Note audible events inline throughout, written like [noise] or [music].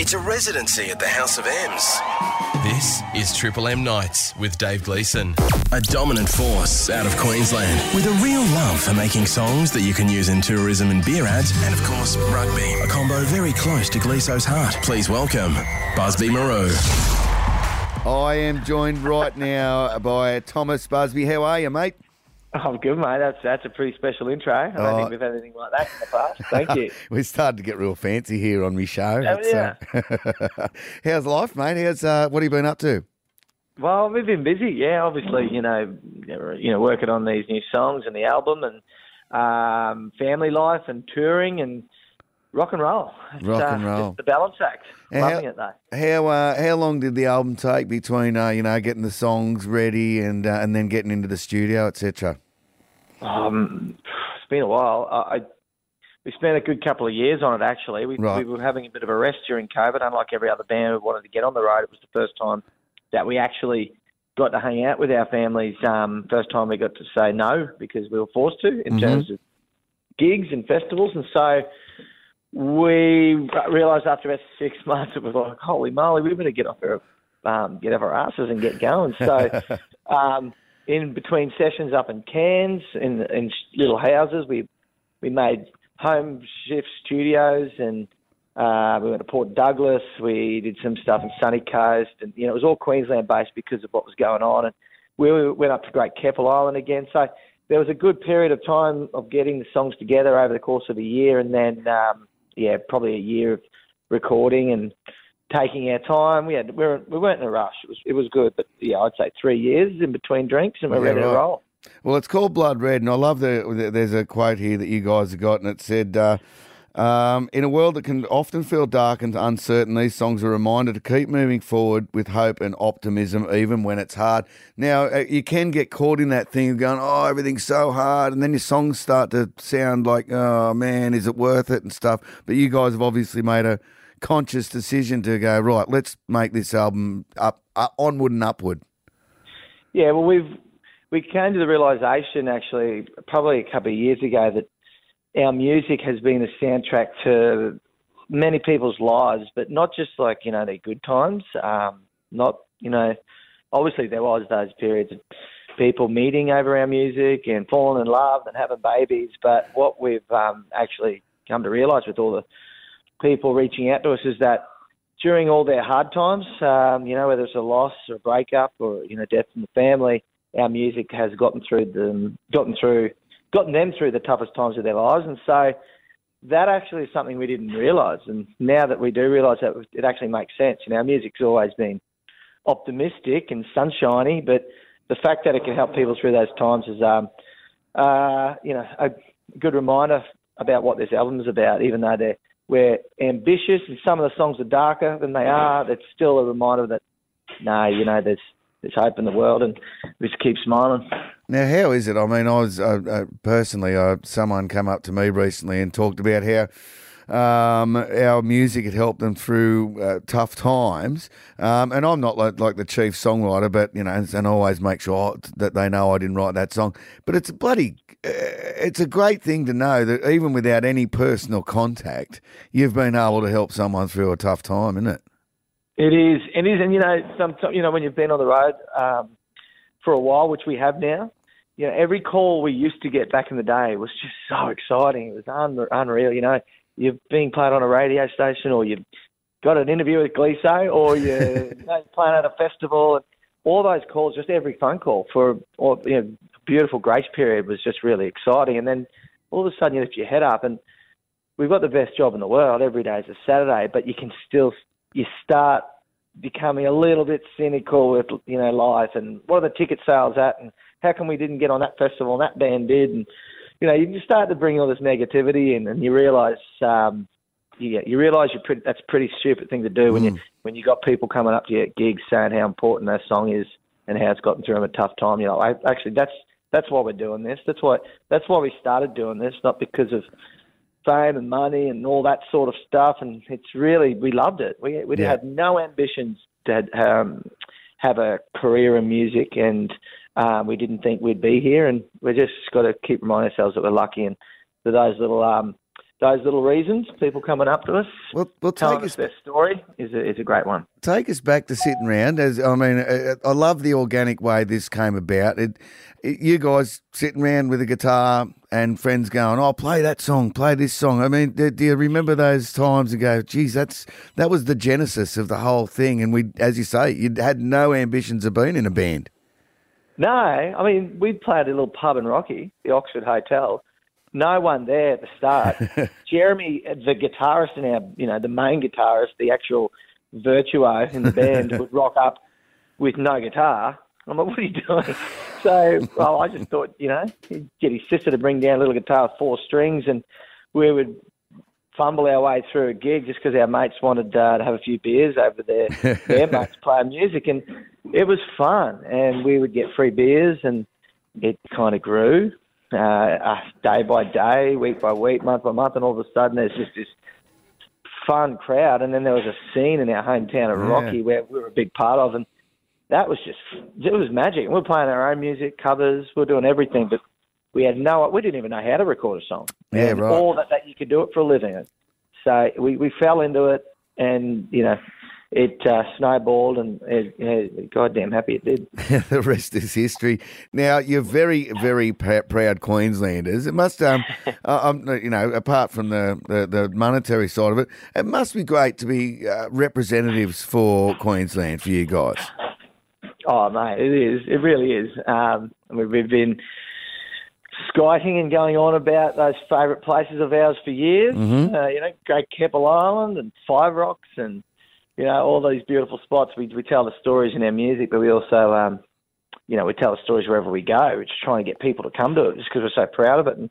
It's a residency at the House of M's. This is Triple M Nights with Dave Gleeson. A dominant force out of Queensland with a real love for making songs that you can use in tourism and beer ads, and of course, rugby. A combo very close to Gleeso's heart. Please welcome Busby Marou. I am joined right now by Thomas Busby. How are you, mate? I'm [laughs] good, mate. That's that's a pretty special intro. I don't Oh. think we've had anything like that in the past. Thank [laughs] you. We're starting to get real fancy here on my show. Oh, It's, uh, [laughs] how's life, mate? How's uh, what have you been up to? well, we've been busy. Yeah, obviously, you know, you know, working on these new songs and the album and um, family life and touring and rock and roll. It's, Rock uh, and roll. just the balance act. And Loving how- it though. How uh, how long did the album take between uh, you know getting the songs ready and uh, and then getting into the studio, etc. Um, it's been a while. I, I we spent a good couple of years on it. Actually, we, Right. we were having a bit of a rest during COVID. Unlike every other band who wanted to get on the road, it was the first time that we actually got to hang out with our families. Um, first time we got to say no because we were forced to in Mhm. terms of gigs and festivals, and so we realised after about six [laughs] months it was like, holy moly, we better get off our um, get off our asses and get going. So. [laughs] um, in between sessions up in Cairns, in in little houses, we we made home shift studios, and uh, we went to Port Douglas. We did some stuff in Sunny Coast, and you know it was all Queensland based because of what was going on. And we went up to Great Keppel Island again. So there was a good period of time of getting the songs together over the course of a year, and then um, yeah, probably a year of recording and taking our time. We had we, were, we weren't in a rush. It was it was good, but yeah, I'd say three years in between drinks, and we're Yeah, ready right. to roll. Well, it's called Blood Red, and I love the. the- There's a quote here that you guys have got, and it said, uh, um, "In a world that can often feel dark and uncertain, these songs are a reminder to keep moving forward with hope and optimism, even when it's hard." Now, uh, you can get caught in that thing of going, "Oh, everything's so hard," and then your songs start to sound like, "Oh man, is it worth it?" and stuff. But you guys have obviously made a conscious decision to go right. Let's make this album up, onward and upward. Yeah, well, we've we came to the realization actually probably a couple of years ago that our music has been a soundtrack to many people's lives, but not just like you know their good times. Um, not you know, obviously there was those periods of people meeting over our music and falling in love and having babies. But what we've um, actually come to realise with all the people reaching out to us is that during all their hard times, um, you know, whether it's a loss or a breakup or you know death in the family, our music has gotten through them, gotten through, gotten them through the toughest times of their lives, and so that actually is something we didn't realise. And now that we do realise that, it actually makes sense. You know, our music's always been optimistic and sunshiny, but the fact that it can help people through those times is, um, uh, you know, a good reminder about what this album is about. Even though they're we're ambitious and some of the songs are darker than they are, it's still a reminder that no, you know, there's there's hope in the world, and we just keep smiling. Now, how is it? I mean, I was uh, uh, personally, uh, someone come up to me recently and talked about how um, our music had helped them through uh, tough times. Um, and I'm not like, like the chief songwriter, but you know, and, and always make sure that they know I didn't write that song. But it's a bloody, uh, it's a great thing to know that even without any personal contact, you've been able to help someone through a tough time, isn't it? It is, it is, and you know, sometimes you know, when you've been on the road um, for a while, which we have now, you know, every call we used to get back in the day was just so exciting. It was un- unreal. You know, you're being played on a radio station, or you've got an interview with Gleeso, or you're you [laughs] know, playing at a festival, and all those calls, just every phone call for, or you know, beautiful grace period was just really exciting. And then all of a sudden, you lift your head up, and we've got the best job in the world. Every day is a Saturday, but you can still you start becoming a little bit cynical with you know life and what are the ticket sales at and how come we didn't get on that festival and that band did and you know you just start to bring all this negativity in and you realize um you, you realize you're pretty, that's a pretty stupid thing to do when you when you got people coming up to you at gigs saying how important their song is and how it's gotten through them a tough time you know I, actually that's that's why we're doing this that's why that's why we started doing this not because of fame and money and all that sort of stuff. And it's really we loved it. We we Yeah. had no ambitions to um, have a career in music, and um, we didn't think we'd be here. And we just got to keep reminding ourselves that we're lucky and for those little um, those little reasons, people coming up to us, Well, well telling take us us their story, is a, is a great one. take us back to sitting round. As I mean, uh, I love the organic way this came about. It, it, you guys sitting around with a guitar and friends going, "Oh, play that song, play this song." I mean, do, do you remember those times and go, "Geez, that's that was the genesis of the whole thing"? And we, as you say, you had no ambitions of being in a band. No, I mean, we played at a little pub in Rocky, the Oxford Hotel. No one there at the start. [laughs] Jeremy, the guitarist in our, you know, the main guitarist, the actual virtuo in the band, [laughs] would rock up with no guitar. I'm like, what are you doing? So, well, I just thought, you know, he'd get his sister to bring down a little guitar with four strings, and we would fumble our way through a gig just because our mates wanted uh, to have a few beers over there. [laughs] their mates playing music, and it was fun. And we would get free beers, and it kind of grew uh, day by day, week by week, month by month, and all of a sudden there's just this fun crowd. And then there was a scene in our hometown of Yeah. Rocky where we were a big part of, and that was just it was magic. We were playing our own music, covers, we were doing everything, but we had no we didn't even know how to record a song. Yeah, And right. Or that, that you could do it for a living. So we, we fell into it, and you know. It uh, snowballed, and it, yeah, goddamn happy it did. [laughs] the rest is history. Now you're very, very pr- proud Queenslanders. It must, um, [laughs] uh, um, you know, apart from the, the, the monetary side of it, it must be great to be uh, representatives for Queensland for you guys. Oh, mate, it is. It really is. Um, we've been skiting and going on about those favourite places of ours for years. Uh, you know, Great Keppel Island and Five Rocks and, you know, all these beautiful spots. We, we tell the stories in our music, but we also, um, you know, we tell the stories wherever we go. We're just trying to get people to come to it just because we're so proud of it. And,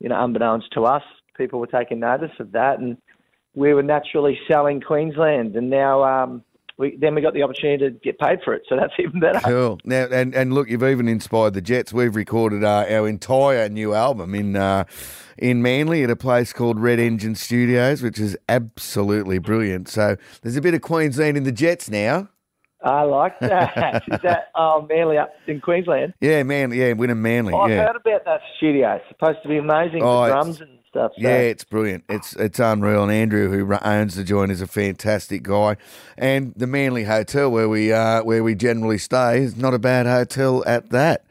you know, unbeknownst to us, people were taking notice of that. And we were naturally selling Queensland. And now, um, we, then we got the opportunity to get paid for it. So that's [laughs] even better. Cool. Now, and, and look, you've even inspired the Jets. We've recorded uh, our entire new album in uh, in Manly at a place called Red Engine Studios, which is absolutely brilliant. So there's a bit of Queensland in the Jets now. I like that. [laughs] Is that oh, Manly up in Queensland? Yeah, Manly. Yeah, Wynnum Manly. Oh, I've yeah. heard about that studio. It's supposed to be amazing. Oh, the drums and stuff. So. Yeah, it's brilliant. It's it's unreal. And Andrew, who owns the joint, is a fantastic guy. And the Manly Hotel, where we uh, where we generally stay, is not a bad hotel at that.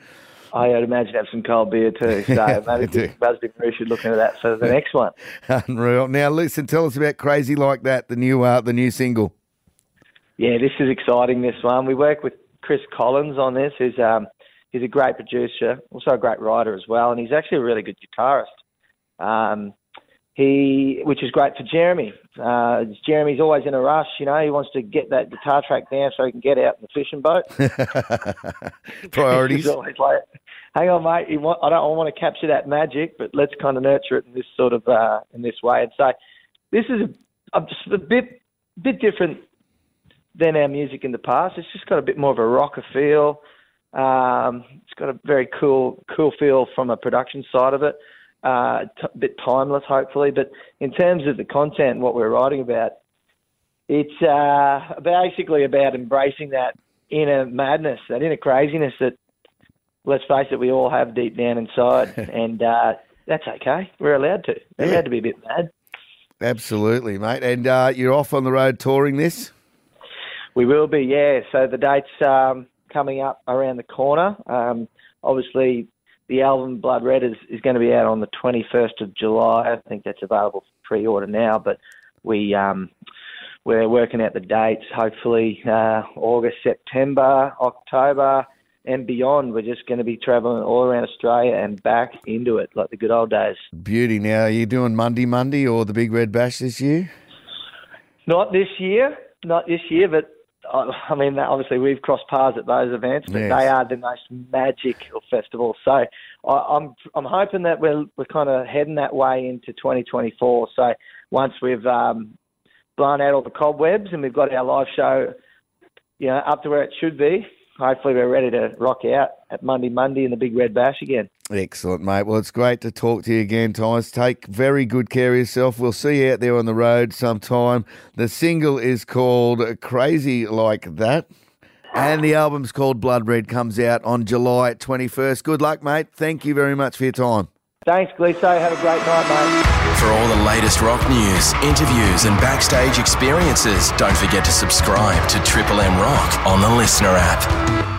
I would imagine have some cold beer too. [laughs] So maybe. Busby Marou should look into that for the [laughs] next one. Unreal. Now, listen, tell us about "Crazy Like That," the new uh, the new single. Yeah, this is exciting. This one we work with Chris Collins on this. Who's um, he's a great producer, also a great writer as well, and he's actually a really good guitarist. Um, he, which is great for Jeremy. Uh, Jeremy's always in a rush, you know. He wants to get that guitar track down so he can get out in the fishing boat. [laughs] Priorities. He's always like, "Hang on, mate. You want, I don't I want to capture that magic, but let's kind of nurture it in this sort of uh, in this way." And so, this is a, a, just a bit bit different than our music in the past. It's just got a bit more of a rocker feel. Um, it's got a very cool cool feel from a production side of it. Uh, t- a bit timeless, hopefully. But in terms of the content, what we're writing about, it's uh, basically about embracing that inner madness, that inner craziness that, let's face it, we all have deep down inside, [laughs] and uh, that's okay. We're allowed to. We're Yeah. allowed to be a bit mad. Absolutely, mate. And uh, you're off on the road touring this. We will be, yeah. So the date's um, coming up around the corner. Um, obviously, the album Blood Red is, is going to be out on the 21st of July. I think that's available for pre-order now, but we um, we're working out the dates. Hopefully, uh, August, September, October, and beyond. We're just going to be travelling all around Australia and back into it like the good old days. Beauty. Now, are you doing Mundi Mundi or the Big Red Bash this year? Not this year, not this year, but I mean, obviously we've crossed paths at those events, but Yes. they are the most magical festivals. So I, I'm I'm hoping that we're we're kind of heading that way into 2024. So once we've um, blown out all the cobwebs and we've got our live show, you know, up to where it should be, hopefully we're ready to rock out at Mundi Mundi in the Big Red Bash again. Excellent, mate. Well, it's great to talk to you again, Thomas. Take very good care of yourself. We'll see you out there on the road sometime. The single is called Crazy Like That. And the album's called Blood Red, comes out on July 21st. Good luck, mate. Thank you very much for your time. Thanks, Gleeso. Have a great night, mate. For all the latest rock news, interviews, and backstage experiences, don't forget to subscribe to Triple M Rock on the LiSTNR app.